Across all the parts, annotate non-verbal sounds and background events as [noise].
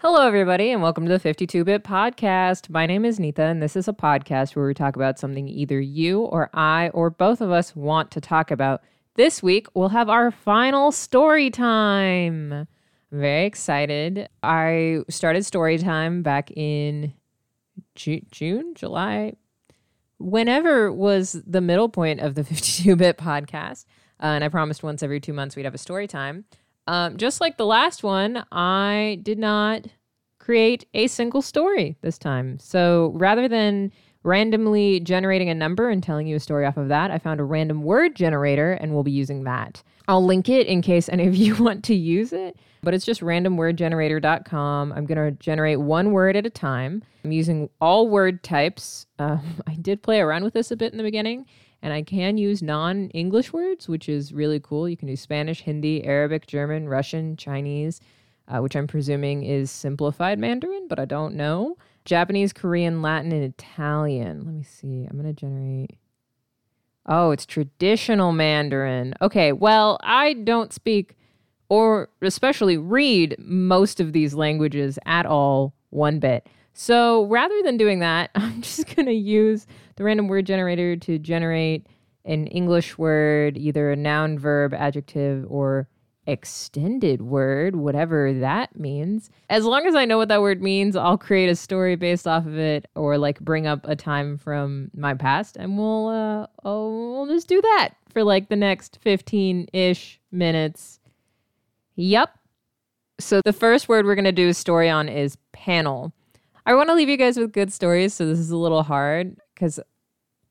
Hello, everybody, and welcome to the 52 Bit Podcast. My name is Nita, and this is a podcast where we talk about something either you or I or both of us want to talk about. This week, we'll have our final story time. I'm very excited. I started story time back in Ju- June, July, whenever was the middle point of the 52 Bit [laughs] Podcast. Uh, and I promised once every two months we'd have a story time. Um, just like the last one, I did not create a single story this time. So rather than randomly generating a number and telling you a story off of that, I found a random word generator and we'll be using that. I'll link it in case any of you [laughs] want to use it, but it's just randomwordgenerator.com. I'm going to generate one word at a time. I'm using all word types. Um, [laughs] I did play around with this a bit in the beginning and I can use non English words, which is really cool. You can do Spanish, Hindi, Arabic, German, Russian, Chinese, uh, which I'm presuming is simplified Mandarin, but I don't know. Japanese, Korean, Latin, and Italian. Let me see. I'm going to generate. Oh, it's traditional Mandarin. Okay, well, I don't speak or especially read most of these languages at all one bit. So rather than doing that, [laughs] I'm just going to use the random word generator to generate an English word, either a noun, verb, adjective, or extended word, whatever that means. As long as I know what that word means, I'll create a story based off of it or like bring up a time from my past and we'll uh oh, we'll just do that for like the next 15-ish minutes. Yep. So the first word we're going to do a story on is panel. I want to leave you guys with good stories, so this is a little hard because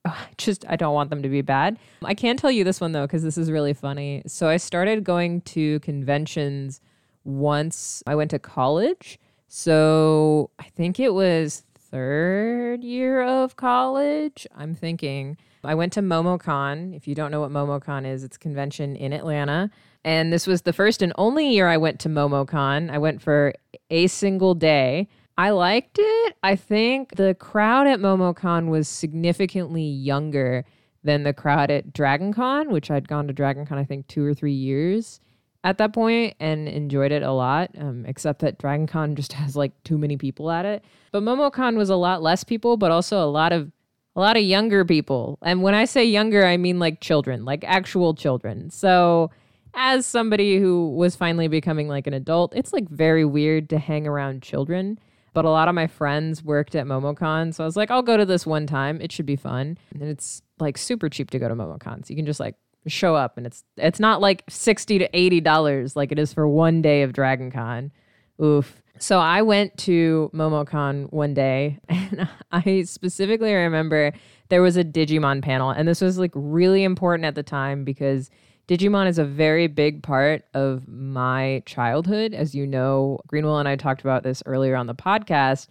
I just I don't want them to be bad. I can tell you this one though because this is really funny. So I started going to conventions once I went to college. So I think it was third year of college. I'm thinking I went to MomoCon. If you don't know what MomoCon is, it's convention in Atlanta. And this was the first and only year I went to MomoCon. I went for a single day. I liked it. I think the crowd at MomoCon was significantly younger than the crowd at DragonCon, which I'd gone to DragonCon, I think, two or three years at that point and enjoyed it a lot, um, except that DragonCon [laughs] just has like too many people at it. But MomoCon was a lot less people, but also a lot of a lot of younger people. And when I say younger, I mean like children, like actual children. So as somebody who was finally becoming like an adult, it's like very weird to hang around children but a lot of my friends worked at MomoCon. So I was like, I'll go to this one time. It should be fun. And it's like super cheap to go to MomoCon. So you can just like show up and it's it's not like 60 to 80 dollars like it is for one day of Dragon Con. Oof. So I went to MomoCon one day [laughs] and I specifically remember there was a Digimon panel and this was like really important at the time because Digimon is a very big part of my childhood. As you know, Greenwell and I talked about this earlier on the podcast.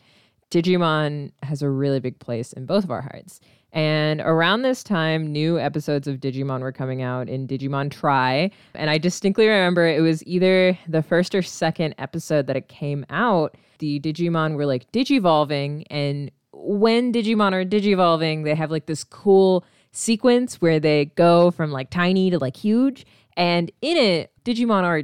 Digimon has a really big place in both of our hearts. And around this time, new episodes of Digimon were coming out in Digimon Tri. And I distinctly remember it was either the first or second episode that it came out. The Digimon were like digivolving. And when Digimon are digivolving, they have like this cool sequence where they go from like tiny to like huge. And in it, Digimon are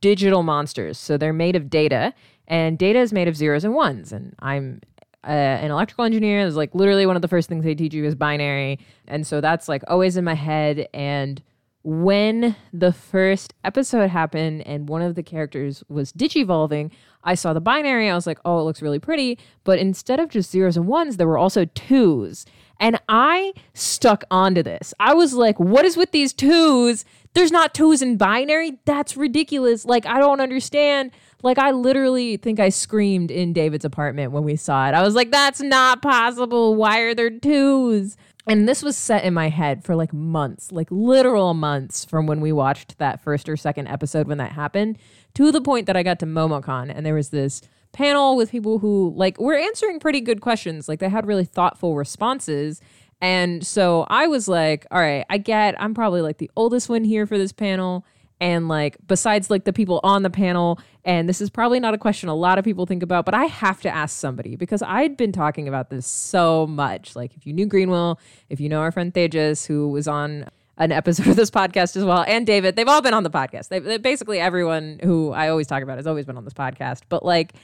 digital monsters. So they're made of data, and data is made of zeros and ones. And I'm uh, an electrical engineer. It's like literally one of the first things they teach you is binary. And so that's like always in my head. And when the first episode happened and one of the characters was digivolving, I saw the binary. I was like, oh, it looks really pretty. But instead of just zeros and ones, there were also twos. And I stuck onto this. I was like, what is with these twos? There's not twos in binary. That's ridiculous. Like, I don't understand. Like, I literally think I screamed in David's apartment when we saw it. I was like, that's not possible. Why are there twos? And this was set in my head for like months, like literal months from when we watched that first or second episode when that happened to the point that I got to MomoCon and there was this panel with people who like were answering pretty good questions. Like they had really thoughtful responses. And so I was like, all right, I get I'm probably like the oldest one here for this panel. And like besides like the people on the panel, and this is probably not a question a lot of people think about, but I have to ask somebody because I'd been talking about this so much. Like if you knew Greenwell, if you know our friend Tejas, who was on an episode of this podcast as well, and David, they've all been on the podcast. They, basically everyone who I always talk about has always been on this podcast. But like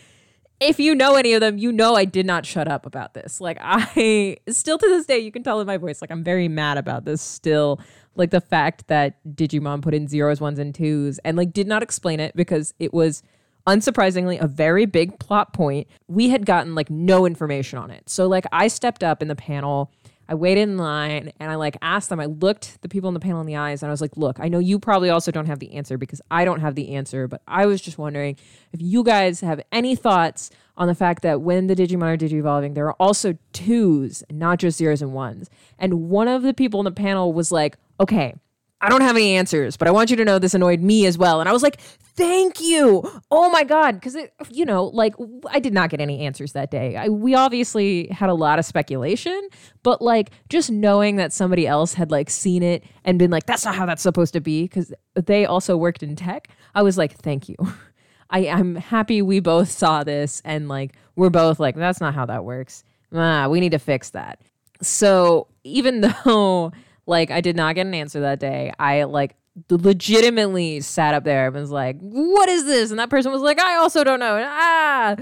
if you know any of them, you know I did not shut up about this. Like [laughs] I still to this day, you can tell in my voice, like I'm very mad about this still. Like the fact that Digimon put in zeros, ones, and twos and like did not explain it because it was unsurprisingly a very big plot point. We had gotten like no information on it. So like I stepped up in the panel I waited in line and I like asked them, I looked the people in the panel in the eyes and I was like, look, I know you probably also don't have the answer because I don't have the answer, but I was just wondering if you guys have any thoughts on the fact that when the Digimon are digivolving, there are also twos, not just zeros and ones. And one of the people in the panel was like, okay, I don't have any answers, but I want you to know this annoyed me as well. And I was like, thank you. Oh my God. Because, you know, like I did not get any answers that day. I, we obviously had a lot of speculation, but like just knowing that somebody else had like seen it and been like, that's not how that's supposed to be, because they also worked in tech, I was like, thank you. [laughs] I, I'm happy we both saw this and like we're both like, that's not how that works. Ah, we need to fix that. So even [laughs] though like I did not get an answer that day. I like legitimately sat up there and was like, "What is this?" And that person was like, "I also don't know." Ah.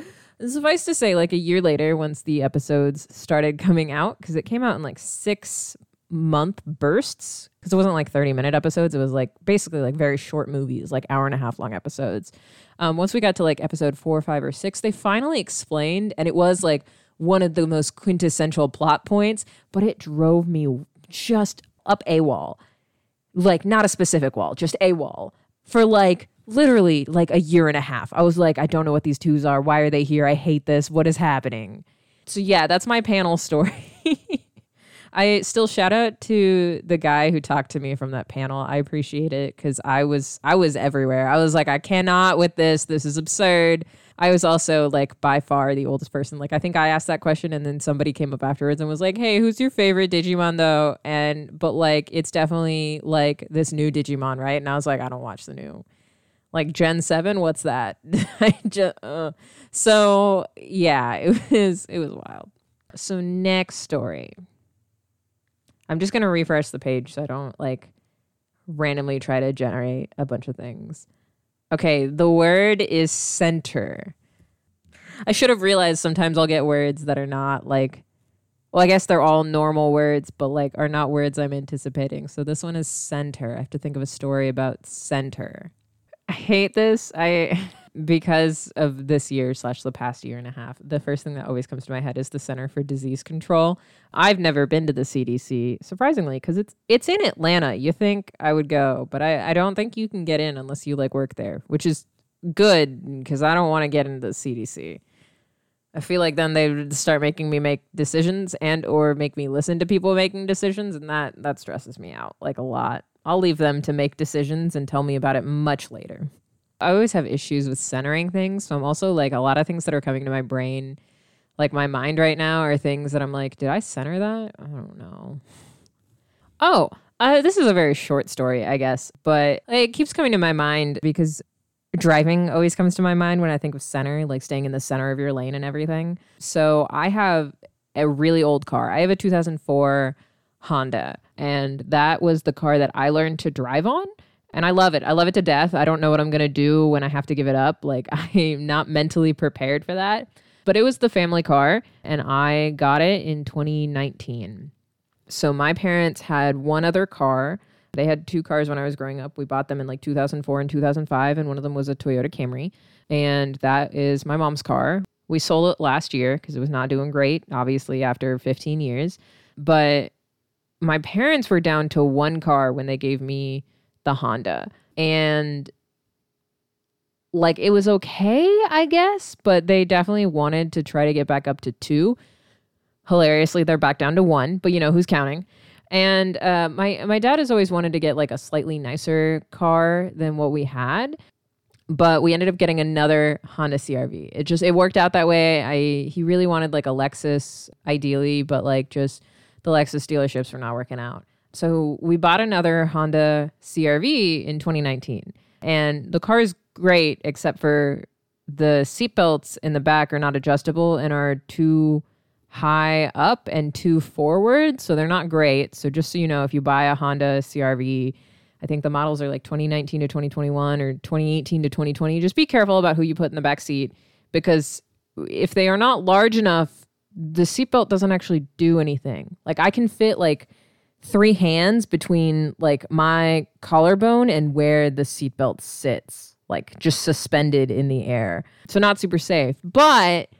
Suffice to say, like a year later, once the episodes started coming out, because it came out in like six month bursts, because it wasn't like 30 minute episodes. It was like basically like very short movies, like hour and a half long episodes. Um, once we got to like episode four, five, or six, they finally explained, and it was like one of the most quintessential plot points, but it drove me just up a wall, like not a specific wall, just a wall for like literally like a year and a half. I was like, I don't know what these twos are. Why are they here? I hate this. What is happening? So yeah, that's my panel story. [laughs] I still shout out to the guy who talked to me from that panel. I appreciate it because I was I was everywhere. I was like, I cannot with this. This is absurd. I was also like by far the oldest person. Like I think I asked that question and then somebody came up afterwards and was like, "Hey, who's your favorite Digimon though?" And but like it's definitely like this new Digimon, right? And I was like, I don't watch the new. Like Gen 7, what's that? [laughs] just, uh. So, yeah, [laughs] it was it was wild. So next story. I'm just going to refresh the page so I don't like randomly try to generate a bunch of things. Okay, the word is center. I should have realized sometimes I'll get words that are not like well, I guess they're all normal words, but like are not words I'm anticipating. So this one is center. I have to think of a story about center. I hate this. I [laughs] because of this year slash the past year and a half, the first thing that always comes to my head is the Center for Disease Control. I've never been to the CDC, surprisingly, because it's it's in Atlanta. You think I would go, but I, I don't think you can get in unless you like work there, which is good because I don't want to get into the CDC. I feel like then they would start making me make decisions and or make me listen to people making decisions, and that that stresses me out like a lot. I'll leave them to make decisions and tell me about it much later. I always have issues with centering things. So I'm also like a lot of things that are coming to my brain, like my mind right now, are things that I'm like, did I center that? I don't know. Oh, uh, this is a very short story, I guess, but it keeps coming to my mind because driving always comes to my mind when I think of center, like staying in the center of your lane and everything. So I have a really old car. I have a 2004 Honda, and that was the car that I learned to drive on and I love it. I love it to death. I don't know what I'm going to do when I have to give it up. Like, [laughs] I'm not mentally prepared for that. But it was the family car, and I got it in 2019. So, my parents had one other car. They had two cars when I was growing up. We bought them in like 2004 and 2005, and one of them was a Toyota Camry. And that is my mom's car. We sold it last year because it was not doing great, obviously, after 15 years. But my parents were down to one car when they gave me the Honda. And like it was okay, I guess, but they definitely wanted to try to get back up to two. Hilariously, they're back down to one, but you know who's counting. And uh, my my dad has always wanted to get like a slightly nicer car than what we had, but we ended up getting another Honda CRV. It just it worked out that way. I he really wanted like a Lexus ideally, but like just the Lexus dealerships were not working out. So we bought another Honda CRV in 2019. And the car is great, except for the seatbelts in the back are not adjustable and are too high up and too forward. So they're not great. So just so you know, if you buy a Honda CRV, I think the models are like 2019 to 2021 or 2018 to 2020. Just be careful about who you put in the back seat because if they are not large enough, the seatbelt doesn't actually do anything. Like I can fit like three hands between like my collarbone and where the seatbelt sits, like just suspended in the air. So not super safe. But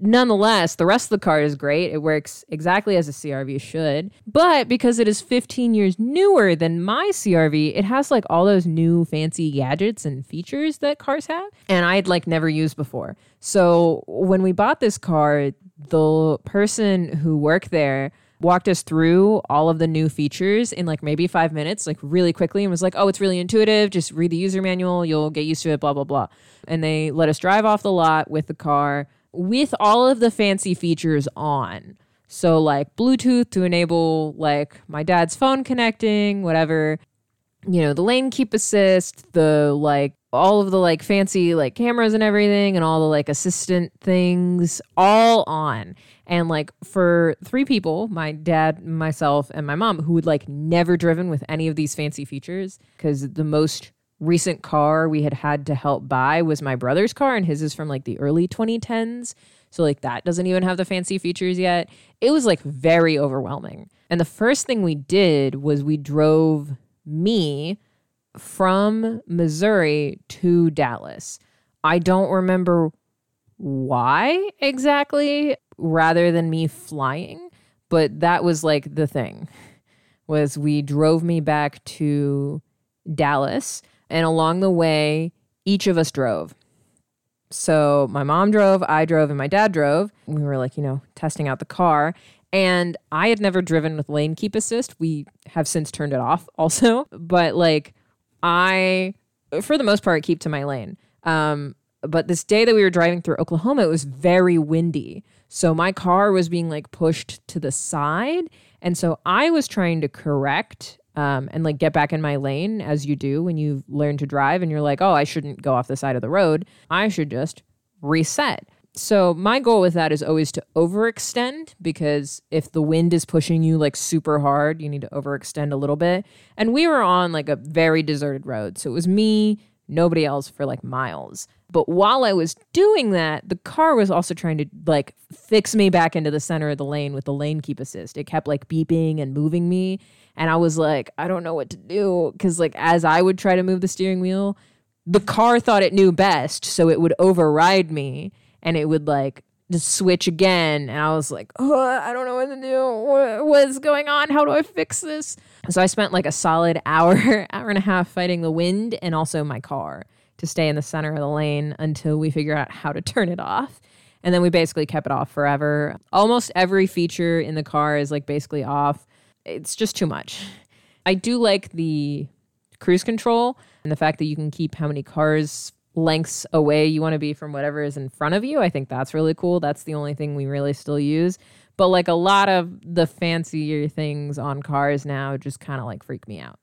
nonetheless, the rest of the car is great. It works exactly as a CRV should. But because it is 15 years newer than my CRV, it has like all those new fancy gadgets and features that cars have and I'd like never used before. So when we bought this car, the person who worked there walked us through all of the new features in like maybe five minutes, like really quickly, and was like, oh, it's really intuitive. Just read the user manual, you'll get used to it, blah, blah, blah. And they let us drive off the lot with the car with all of the fancy features on. So, like Bluetooth to enable like my dad's phone connecting, whatever, you know, the lane keep assist, the like all of the like fancy like cameras and everything, and all the like assistant things all on. And like for three people, my dad, myself, and my mom, who had like never driven with any of these fancy features, because the most recent car we had had to help buy was my brother's car, and his is from like the early 2010s. So, like, that doesn't even have the fancy features yet. It was like very overwhelming. And the first thing we did was we drove me from Missouri to Dallas. I don't remember why exactly rather than me flying, but that was like the thing was we drove me back to Dallas and along the way, each of us drove. So my mom drove, I drove, and my dad drove. We were like, you know, testing out the car. And I had never driven with lane keep assist. We have since turned it off [laughs] also. But like, I, for the most part, keep to my lane. Um, but this day that we were driving through Oklahoma, it was very windy. So my car was being like pushed to the side. And so I was trying to correct um, and like get back in my lane as you do when you learn to drive and you're like, oh, I shouldn't go off the side of the road. I should just reset. So my goal with that is always to overextend because if the wind is pushing you like super hard, you need to overextend a little bit. And we were on like a very deserted road. So it was me, nobody else for like miles. But while I was doing that, the car was also trying to like fix me back into the center of the lane with the lane keep assist. It kept like beeping and moving me. And I was like, I don't know what to do. Cause like as I would try to move the steering wheel, the car thought it knew best. So it would override me and it would like just switch again. And I was like, oh, I don't know what to do. what's going on? How do I fix this? So I spent like a solid [laughs] hour, hour and a half fighting the wind and also my car to stay in the center of the lane until we figure out how to turn it off. And then we basically kept it off forever. Almost every feature in the car is like basically off it's just too much. I do like the cruise control and the fact that you can keep how many cars lengths away you want to be from whatever is in front of you. I think that's really cool. That's the only thing we really still use. But like a lot of the fancier things on cars now just kind of like freak me out.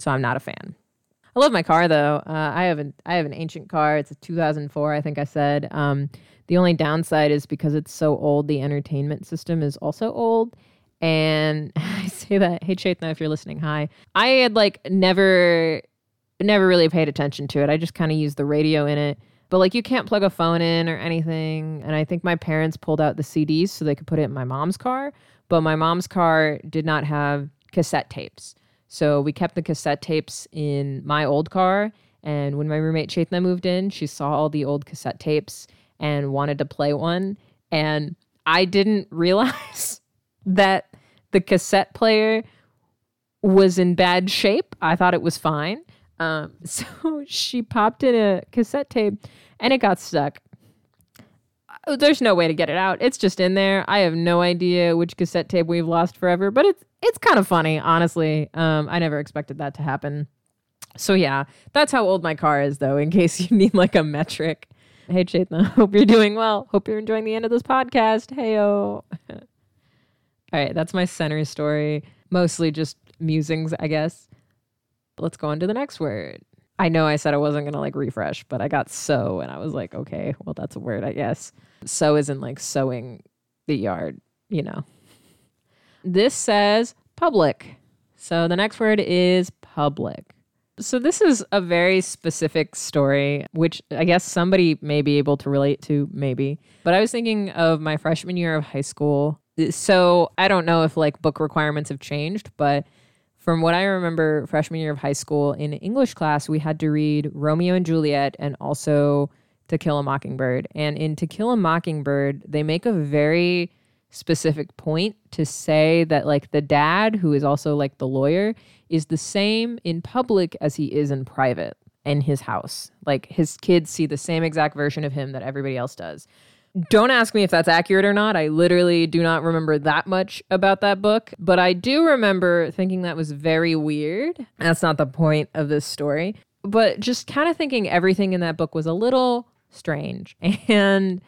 So I'm not a fan. I love my car though. Uh, I have an I have an ancient car. It's a 2004, I think I said. Um, the only downside is because it's so old, the entertainment system is also old and [laughs] I say that, hey Chaitna, if you're listening, hi. I had like never never really paid attention to it. I just kind of used the radio in it. But like you can't plug a phone in or anything. And I think my parents pulled out the CDs so they could put it in my mom's car. But my mom's car did not have cassette tapes. So we kept the cassette tapes in my old car. And when my roommate Chaitna moved in, she saw all the old cassette tapes and wanted to play one. And I didn't [laughs] realize that the cassette player was in bad shape. I thought it was fine. Um, [laughs] so she popped in a cassette tape and it got stuck. Uh, there's no way to get it out. It's just in there. I have no idea which cassette tape we've lost forever, but it's it's kind of funny, honestly. Um, I never expected that to happen. So yeah, that's how old my car is, though. In [laughs] case you need like a metric. Hey Chaitna, [laughs] hope you're doing well. Hope you're enjoying the end of this podcast. Heyo. All right, that's my center story. Mostly just musings, I guess. Let's go on to the next word. I know I said I wasn't gonna like refresh, but I got so and I was like, okay, well that's a word, I guess. So isn't like sowing the yard, you know. This says public. So the next word is public. So, this is a very specific story, which I guess somebody may be able to relate to, maybe. But I was thinking of my freshman year of high school. So, I don't know if like book requirements have changed, but from what I remember, freshman year of high school in English class, we had to read Romeo and Juliet and also To Kill a Mockingbird. And in To Kill a Mockingbird, they make a very specific point to say that like the dad who is also like the lawyer is the same in public as he is in private in his house like his kids see the same exact version of him that everybody else does don't ask me if that's accurate or not. I literally do not remember that much about that book but i do remember thinking that was very weird. That's not the point of this story but just kind of thinking everything in that book was a little strange. [laughs] And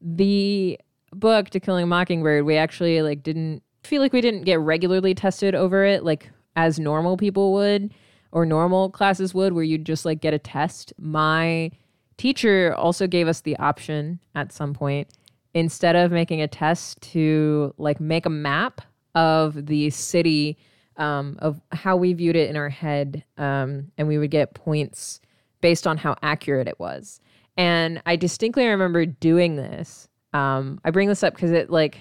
the book to killing a mockingbird we actually like didn't feel like we didn't get regularly tested over it like as normal people would or normal classes would where you'd just like get a test. My teacher also gave us the option at some point instead of making a test to like make a map of the city um, of how we viewed it in our head um, and we would get points based on how accurate it was. And i distinctly remember doing this. Um, I bring this up because it like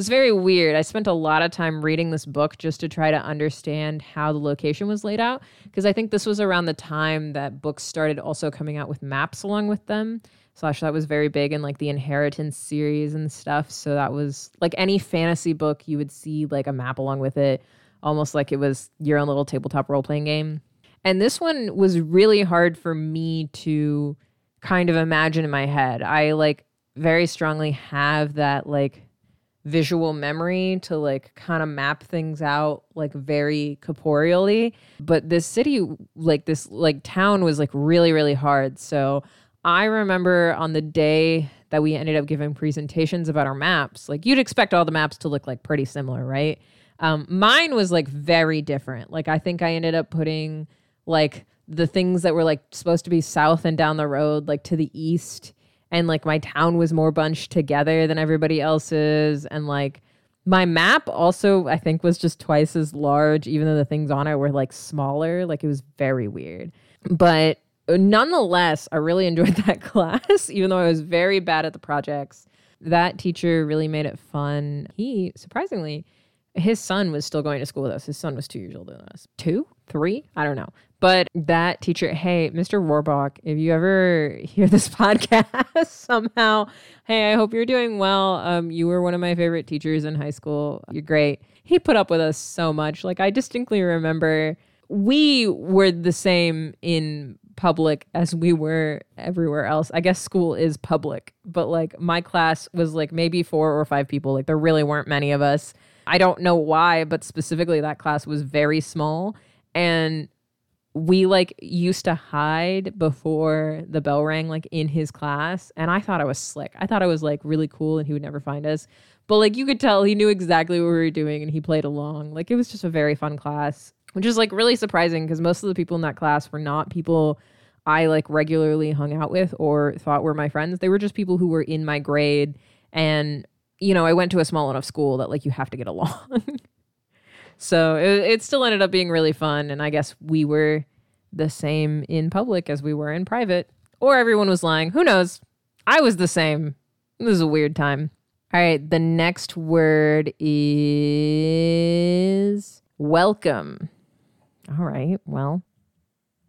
was very weird. I spent a lot of time reading this book just to try to understand how the location was laid out because I think this was around the time that books started also coming out with maps along with them. Slash, that was very big in like the Inheritance series and stuff. So that was like any fantasy book, you would see like a map along with it, almost like it was your own little tabletop role playing game. And this one was really hard for me to kind of imagine in my head. I like very strongly have that like visual memory to like kind of map things out like very corporeally. But this city like this like town was like really really hard. So i remember on the day that we ended up giving presentations about our maps like you'd expect all the maps to look like pretty similar right? Um, mine was like very different. Like i think i ended up putting like the things that were like supposed to be south and down the road like to the east and like my town was more bunched together than everybody else's. And like my map also i think was just twice as large even though the things on it were like smaller. Like it was very weird. But uh, nonetheless i really [laughs] enjoyed that [laughs] class even though i was very bad at the projects. That teacher really made it fun. He surprisingly his son was still going to school with us his son was two years older than us two three i don't know but that teacher, hey, Mr. Warbach, if you ever [laughs] hear this [laughs] podcast somehow, hey, I hope you're doing well. Um, you were one of my favorite teachers in high school. You're great. He put up with us so much. Like I distinctly remember we were the same in public as we were everywhere else. I guess school is public, but like my class was like maybe four or five people. Like there really weren't many of us. I don't know why, but specifically that class was very small. And we like used to hide before the bell rang like in his class. And i thought i was slick. I thought i was like really cool and he would never find us. But like you could tell he knew exactly what we were doing and he played along. Like it was just a very fun class which is like really surprising because most of the people in that class were not people i like regularly hung out with or thought were my friends. They were just people who were in my grade and you know i went to a small enough school that like you have to get along [laughs] So it, it still ended up being really fun. And I guess we were the same in public as we were in private, or everyone was lying. Who knows? I was the same. This is a weird time. All right, the next word is welcome. All right, well,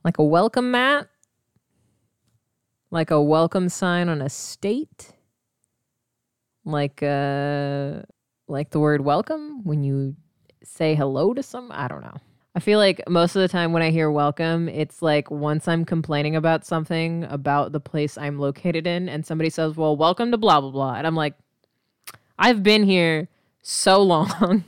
like a welcome mat, like a welcome sign on a state, like uh like the word welcome when you say hello to some I don't know. I feel like most of the time when I hear welcome, it's like once I'm complaining about something about the place I'm located in and somebody says, "Well, welcome to blah blah blah." And I'm like, "I've been here so [laughs] long."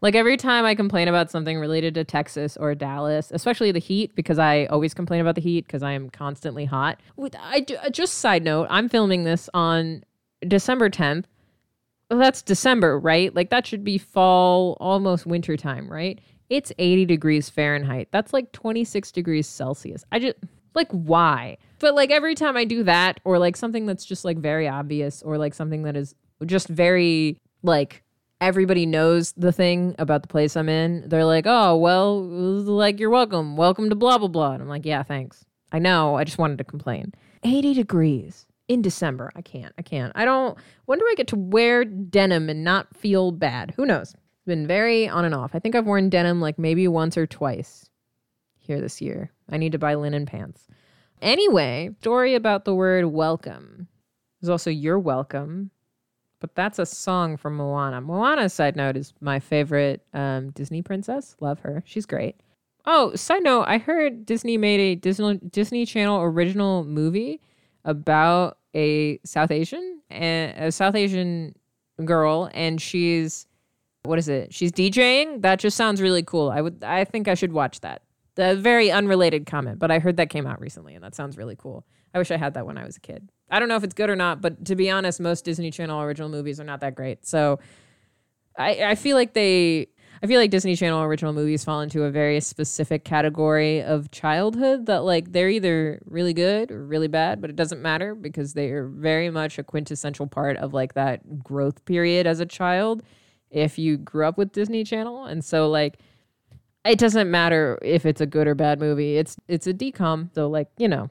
like every time I complain about something related to Texas or Dallas, especially the heat because I always complain about the heat because I am constantly hot. With I do, just side note, I'm filming this on December 10th well, that's December, right? Like that should be fall, almost winter time, right? It's 80 degrees Fahrenheit. That's like 26 degrees Celsius. I just like why? But like every time I do that or like something that's just like very obvious or like something that is just very like everybody knows the thing about the place I'm in. They're like, oh, well, like, you're welcome. Welcome to blah, blah, blah. And I'm like, yeah, thanks. I know. I just wanted to complain. 80 degrees in December. I can't. I can't. I don't. When do I get to wear denim and not feel bad? Who knows? It's been very on and off. I think I've worn denim like maybe once or twice here this year. I need to buy linen pants. Anyway, story about the word welcome. There's also you're welcome, but that's a song from Moana. Moana, side note, is my favorite um, Disney princess. Love her. She's great. Oh, side note, I heard Disney made a Disney Disney Channel original movie about a South Asian and a South Asian girl, and she's what is it? She's DJing. That just sounds really cool. I would. I think I should watch that. The very unrelated comment, but I heard that came out recently, and that sounds really cool. I wish I had that when I was a kid. I don't know if it's good or not, but to be honest, most Disney Channel original movies are not that great. So I, I feel like they I feel like Disney Channel original movies fall into a very specific category of childhood that like they're either really good or really bad, but it doesn't matter because they are very much a quintessential part of like that growth period as a child if you grew up with Disney Channel. And so like it doesn't matter if it's a good or bad movie. It's it's a DCOM, so like, you know,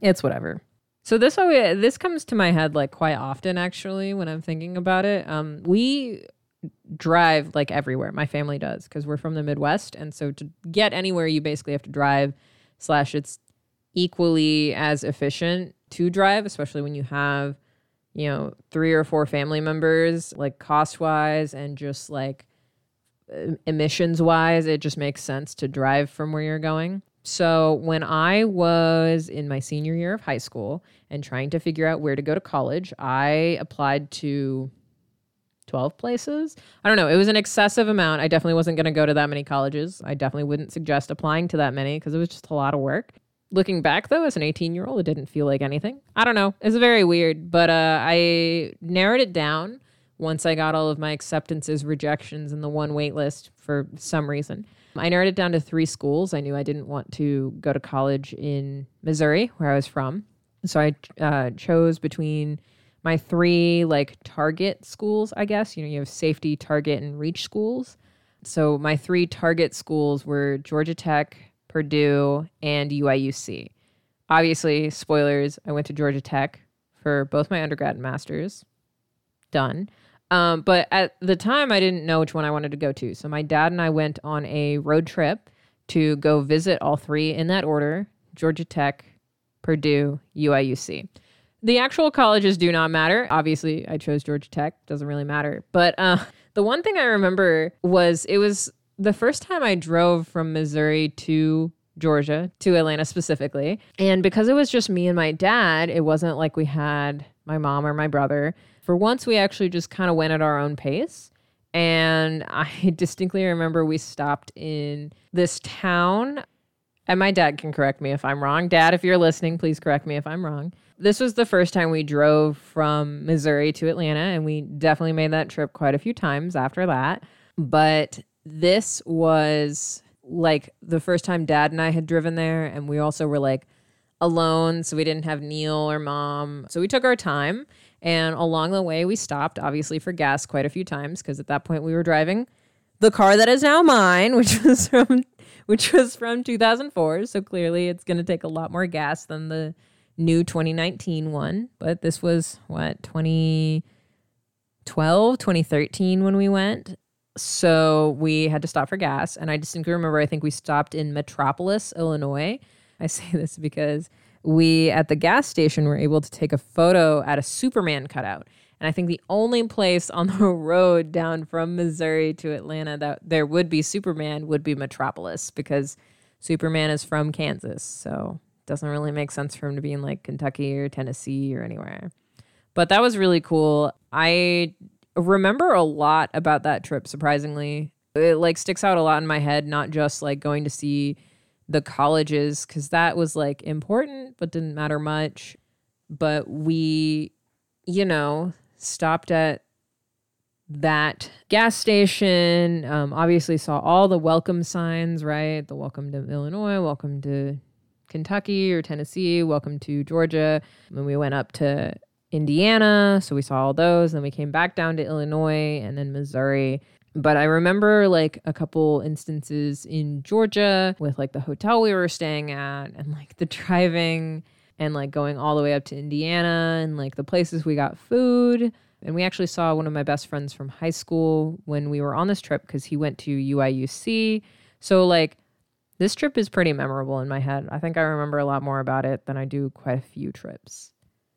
it's whatever. So this this comes to my head like quite often actually when I'm thinking about it. Um we drive like everywhere. My family does because we're from the Midwest, and so to get anywhere, you basically have to drive. Slash, it's equally as efficient to drive, especially when you have, you know, three or four family members. Like cost wise and just like emissions wise, it just makes sense to drive from where you're going. So when I was in my senior year of high school and trying to figure out where to go to college, I applied to 12 places. I don't know. It was an excessive amount. I definitely wasn't going to go to that many colleges. I definitely wouldn't suggest applying to that many because it was just a lot of work. Looking back though, as an 18 year old, it didn't feel like anything. I don't know. It's very weird, but uh, I narrowed it down once I got all of my acceptances, rejections, and the one wait list for some reason. I narrowed it down to three schools. I knew I didn't want to go to college in Missouri, where I was from. So I uh, chose between my three like target schools, I guess. You know, you have safety, target, and reach schools. So my three target schools were Georgia Tech, Purdue, and UIUC. Obviously, spoilers, I went to Georgia Tech for both my undergrad and masters. Done. Um, but at the time, I didn't know which one I wanted to go to. So my dad and I went on a road trip to go visit all three in that order Georgia Tech, Purdue, UIUC. The actual colleges do not matter. Obviously, I chose Georgia Tech. Doesn't really matter. But uh, [laughs] the one thing I remember was it was the first time I drove from Missouri to Georgia, to Atlanta specifically. And because it was just me and my dad, it wasn't like we had my mom or my brother. For once, we actually just kind of went at our own pace. And [laughs] I distinctly remember we stopped in this town. And my dad can correct me if I'm wrong. Dad, if you're listening, please correct me if I'm wrong this was the first time we drove from Missouri to Atlanta, and we definitely made that trip quite a few times after that. But this was like the first time dad and I had driven there, and we also were like alone, so we didn't have Neil or mom. So we took our time, and along the way, we stopped obviously for gas quite a few times because at that point we were driving the car that is now mine, [laughs] which was from which was from 2004. So clearly, it's going to take a lot more gas than the new 2019 one, but this was what 2012, 2013 when we went. So we had to stop for gas, and I distinctly remember. I think we stopped in Metropolis, Illinois. I [laughs] say this because we at the gas station were able to take a photo at a Superman cutout. And I think the only place on the [laughs] road down from Missouri to Atlanta that there would be Superman would be Metropolis because Superman is from Kansas. So it doesn't really make sense for him to be in like Kentucky or Tennessee or anywhere. But that was really cool. I remember a lot about that trip, surprisingly. It like sticks out a lot in my head, not just like going to see the colleges, because that was like important, but didn't matter much. But we, you know, stopped at that gas station. Um, obviously, saw all the welcome signs, right? The welcome to Illinois, welcome to Kentucky or Tennessee. Welcome to Georgia. And we went up to Indiana. So we saw all those. Then we came back down to Illinois and then Missouri. But I remember like a couple instances in Georgia with like the hotel we were staying at and like the driving and like going all the way up to Indiana and like the places we got food. And we actually saw one of my best friends from high school when we were on this trip because he went to UIUC. So, like, this trip is pretty memorable in my head. I think I remember a lot more about it than I do quite a few trips.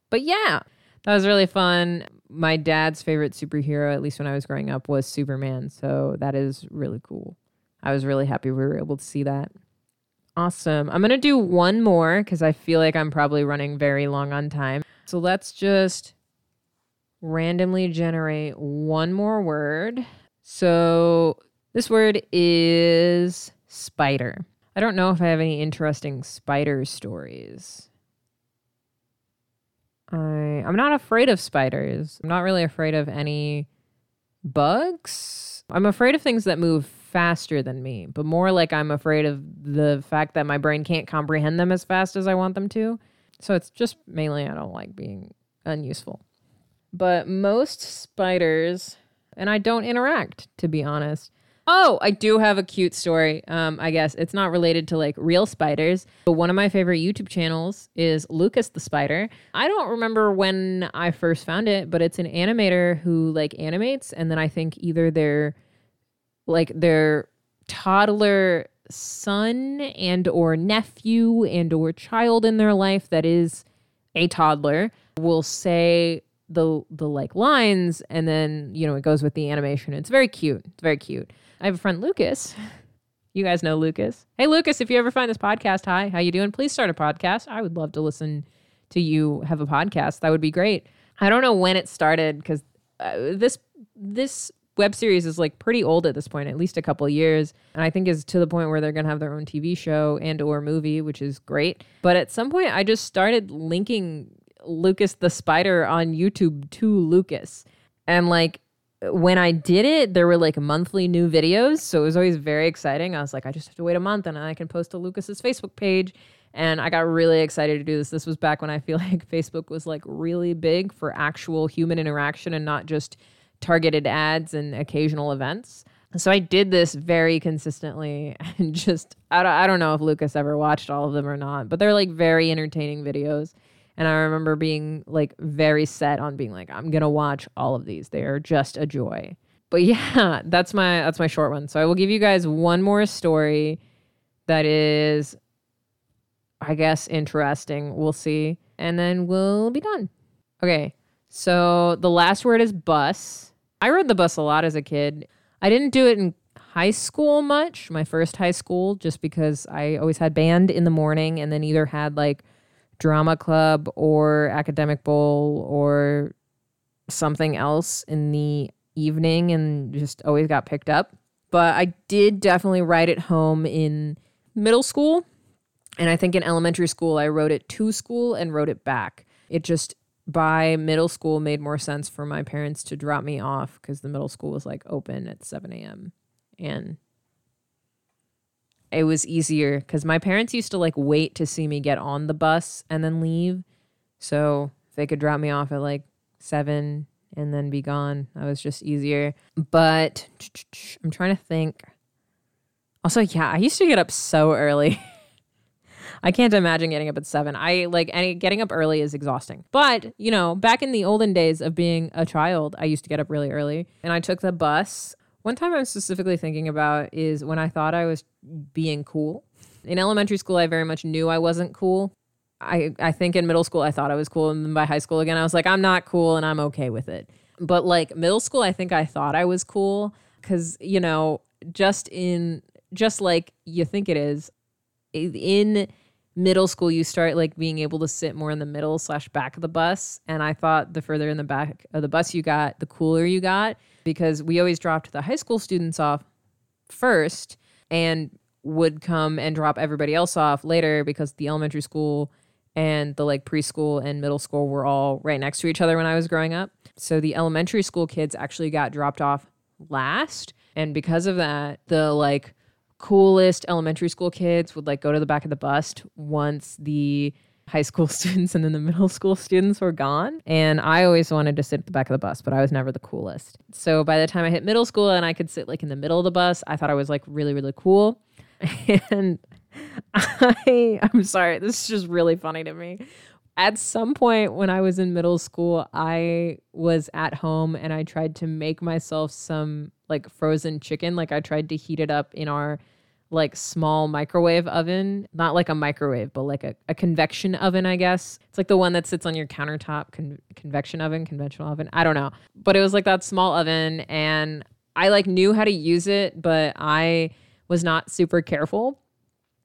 But yeah, that was really fun. My dad's favorite superhero, at least when I was growing up, was Superman. So that is really cool. I was really happy we were able to see that. Awesome. I'm going to do one more because I feel like I'm probably running very long on time. So let's just randomly generate one more word. So this word is spider. I don't know if I have any interesting spider stories. I I'm not afraid of spiders. I'm not really afraid of any bugs. I'm afraid of things that move faster than me, but more like I'm afraid of the fact that my brain can't comprehend them as fast as I want them to. So it's just mainly I don't like being unuseful. But most spiders, and I don't interact, to be honest. Oh, I do have a cute story. Um, I guess it's not related to like real spiders, but one of my favorite YouTube channels is Lucas the Spider. I don't remember when I first found it, but it's an animator who like animates, and then I think either their like their toddler son and or nephew and or child in their life that is a toddler will say the the like lines and then you know it goes with the animation it's very cute it's very cute I have a friend, Lucas. You guys know Lucas. Hey, Lucas, if you ever find this podcast, hi, how you doing? Please start a podcast. I would love to listen to you have a podcast. That would be great. I don't know when it started because uh, this this web series is like pretty old at this point, at least a couple years, and I think is to the point where they're gonna have their own TV show and or movie, which is great. But at some point, I just started linking Lucas the Spider on YouTube to Lucas, and like when I did it, there were like monthly new videos. So it was always very exciting. I was like, I just have to wait a month and I can post to Lucas's Facebook page. And I got really excited to do this. This was back when I feel [laughs] like Facebook was like really big for actual human interaction and not just targeted ads and occasional events. So I did this very consistently [laughs] and just, I don't, I don't know if Lucas ever watched all of them or not, but they're like very entertaining videos. And I remember being like very set on being like, I'm gonna watch all of these. They are just a joy. But [laughs] yeah, that's my that's my short one. So I will give you guys one more story that is I guess interesting. We'll see. And then we'll be done. Okay. So the last word is bus. I rode the bus a lot as a kid. I didn't do it in high school much, my first high school, just because I always had band in the morning and then either had like drama club or academic bowl or something else in the evening and just always got picked up. But I did definitely write it home in middle school. And I think in elementary school, I wrote it to school and wrote it back. It just by middle school made more sense for my parents to drop me off because the middle school was like open at 7 a.m. And it was easier because my parents used to like wait to see me get on the bus and then leave. So they could drop me off at like seven and then be gone. That was just easier. But I'm trying to think. Also, yeah, I used to get up so early. [laughs] I can't imagine getting up at seven. I like any getting up early is exhausting. But, you know, back in the olden days of being a child, I used to get up really early and I took the bus one time I'm specifically thinking about is when I thought I was being cool. In elementary school, I very much knew I wasn't cool. I, I think in middle school, I thought I was cool. And then by high school, again, I was like, I'm not cool and I'm okay with it. But like middle school, I think I thought I was cool because, you know, just in, just like you think it is, in middle school you start like being able to sit more in the middle slash back of the bus and i thought the further in the back of the bus you got the cooler you got because we always dropped the high school students off first and would come and drop everybody else off later because the elementary school and the like preschool and middle school were all right next to each other when I was growing up. So the elementary school kids actually got dropped off last. And because of that, the like coolest elementary school kids would like go to the back of the bus once the high school [laughs] students and then the middle school students were gone. And I always wanted to sit at the back of the bus, but I was never the coolest. So by the time I hit middle school and I could sit like in the middle of the bus, I thought I was like really, really cool. [laughs] And I I'm sorry, this is just really funny to me. At some point when I was in middle school, I was at home and I tried to make myself some like frozen chicken. Like I tried to heat it up in our like small microwave oven, not like a microwave, but like a, a convection oven, I guess. It's like the one that sits on your countertop, con- convection oven, conventional oven. I don't know. But it was like that small oven and I like knew how to use it, but I was not super careful.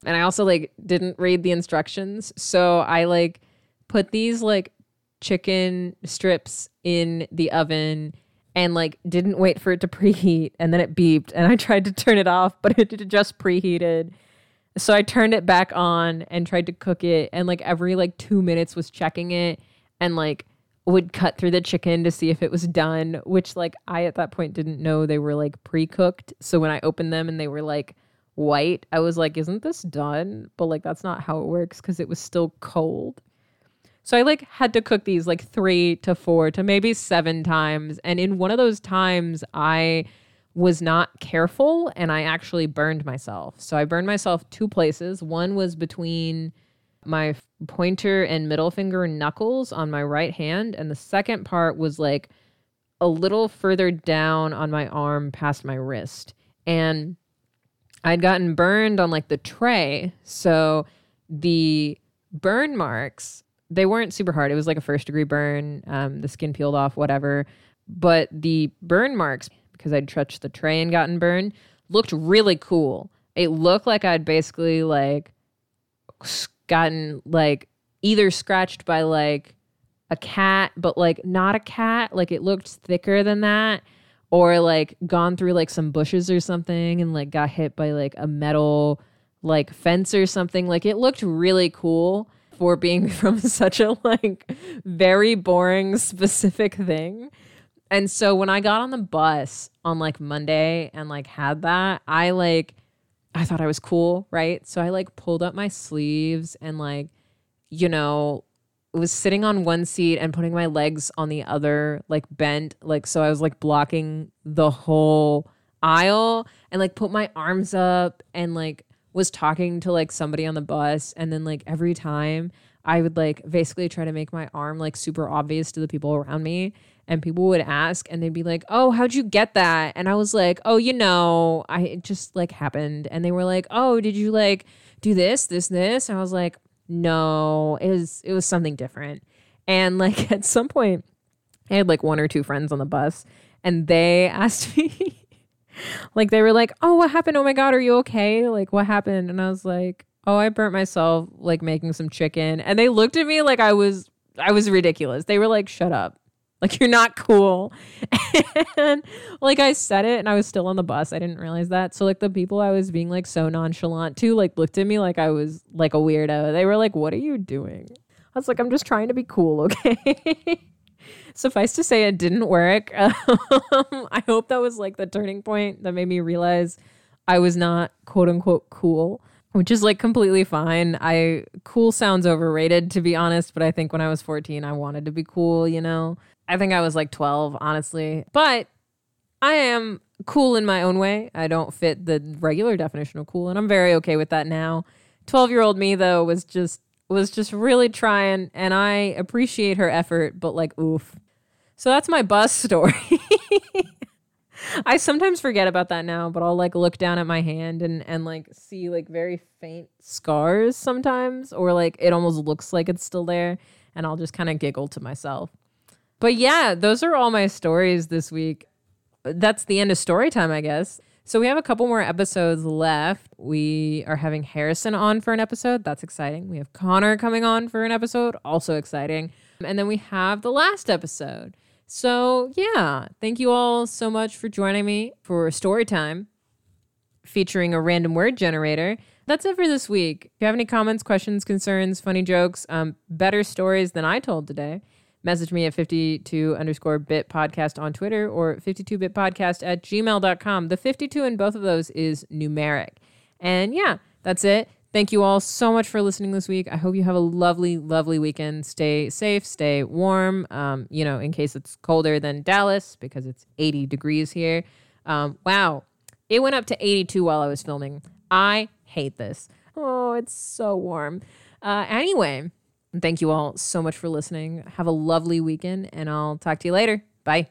And I also like didn't read the instructions. So I like put these like chicken strips in the oven and like didn't wait for it to [laughs] preheat and then it beeped and I tried to turn it off but it [laughs] just preheated. So I turned it back on and tried to cook it and like every like 2 minutes was checking it and like would cut through the chicken to see if it was done, which like I at that point didn't know they were like pre-cooked. So when I opened them and they were like white, I was like, isn't this done? But like that's not how it works cuz it was still cold. So I like had to cook these like 3 to 4 to maybe 7 times and in one of those times I was not careful and I actually burned myself. So I burned myself two places. One was between my pointer and middle finger knuckles on my right hand and the second part was like a little further down on my arm past my wrist. And I'd gotten burned on like the tray. So the burn marks, they weren't super hard. It was like a first degree burn. Um, the skin peeled off, whatever. But the burn marks, because I'd touched the tray and gotten burned, looked really cool. It looked like I'd basically like gotten like either scratched by like a cat, but like not a cat. Like it looked thicker than that. Or like gone through like some bushes or something and like got hit by like a metal like fence or something. Like it looked really cool for being [laughs] from such a like very boring specific thing. And so when I got on the bus on like Monday and like had that, I like I thought I was cool, right? So I like pulled up my sleeves and like you know, was sitting on one seat and putting my legs on the other, like bent, like so I was like blocking the whole aisle and like put my arms up and like was talking to like somebody on the bus and then like every time I would like basically try to make my arm like super obvious to the people around me and people would ask and they'd be like, "Oh, how'd you get that?" And I was like, "Oh, you know, I it just like happened." And they were like, "Oh, did you like do this, this, this?" And I was like, "No, it was it was something different." And like [laughs] at some point, I had like one or two friends on the bus, and they [laughs] asked me, [laughs] like they were like, "Oh, what happened? Oh my god, are you okay? Like what happened?" And I was like, "Oh, I burnt myself like making some chicken." And they looked at me like I was I was ridiculous. They were like, "Shut up." Like you're not cool. [laughs] and like I said it and I was still on the bus. I didn't realize that. So like the people I was being like so nonchalant to like looked at me like I was like a weirdo. They were like, "What are you doing?" I was like, "I'm just trying to be cool, okay?" [laughs] Suffice to say it didn't work. [laughs] Um, I hope that was like the turning point that made me realize I was not quote unquote cool which is like completely fine. I cool sounds overrated to be honest, but I think when I was 14 I wanted to be cool, you know. I think I was like 12, honestly. But I am cool in my own way. I don't fit the regular definition of cool, and I'm very okay with that now. 12-year-old me though was just was just really trying and I appreciate her effort, but like oof. So that's my bus [laughs] story. I sometimes forget about that now, but I'll like look down at my hand and and like see like very faint scars sometimes or like it almost looks like it's still there and I'll just kind of giggle to myself. But yeah, those are all my stories this week. That's the end of story time, I guess. So we have a couple more episodes left. We are having Harrison on for an episode. That's exciting. We have Connor coming on for an episode. Also exciting. And then we have the last episode. So, yeah, thank you all so much for joining me for story time featuring a random word generator. That's it for this week. If you have any comments, questions, concerns, funny jokes, um, better stories than I told today, message me at 52 underscore bit podcast on Twitter or 52bit podcast at gmail.com. The 52 in both of those is numeric. And yeah, that's it. Thank you all so much for listening this week. I hope you have a lovely, lovely weekend. Stay safe, stay warm. Um, you know, in case it's colder than Dallas because it's 80 degrees here. Um, wow, it went up to 82 while I was filming. I hate this. Oh, it's so warm. Uh, anyway, thank you all so much for listening. Have a lovely weekend, and I'll talk to you later. Bye.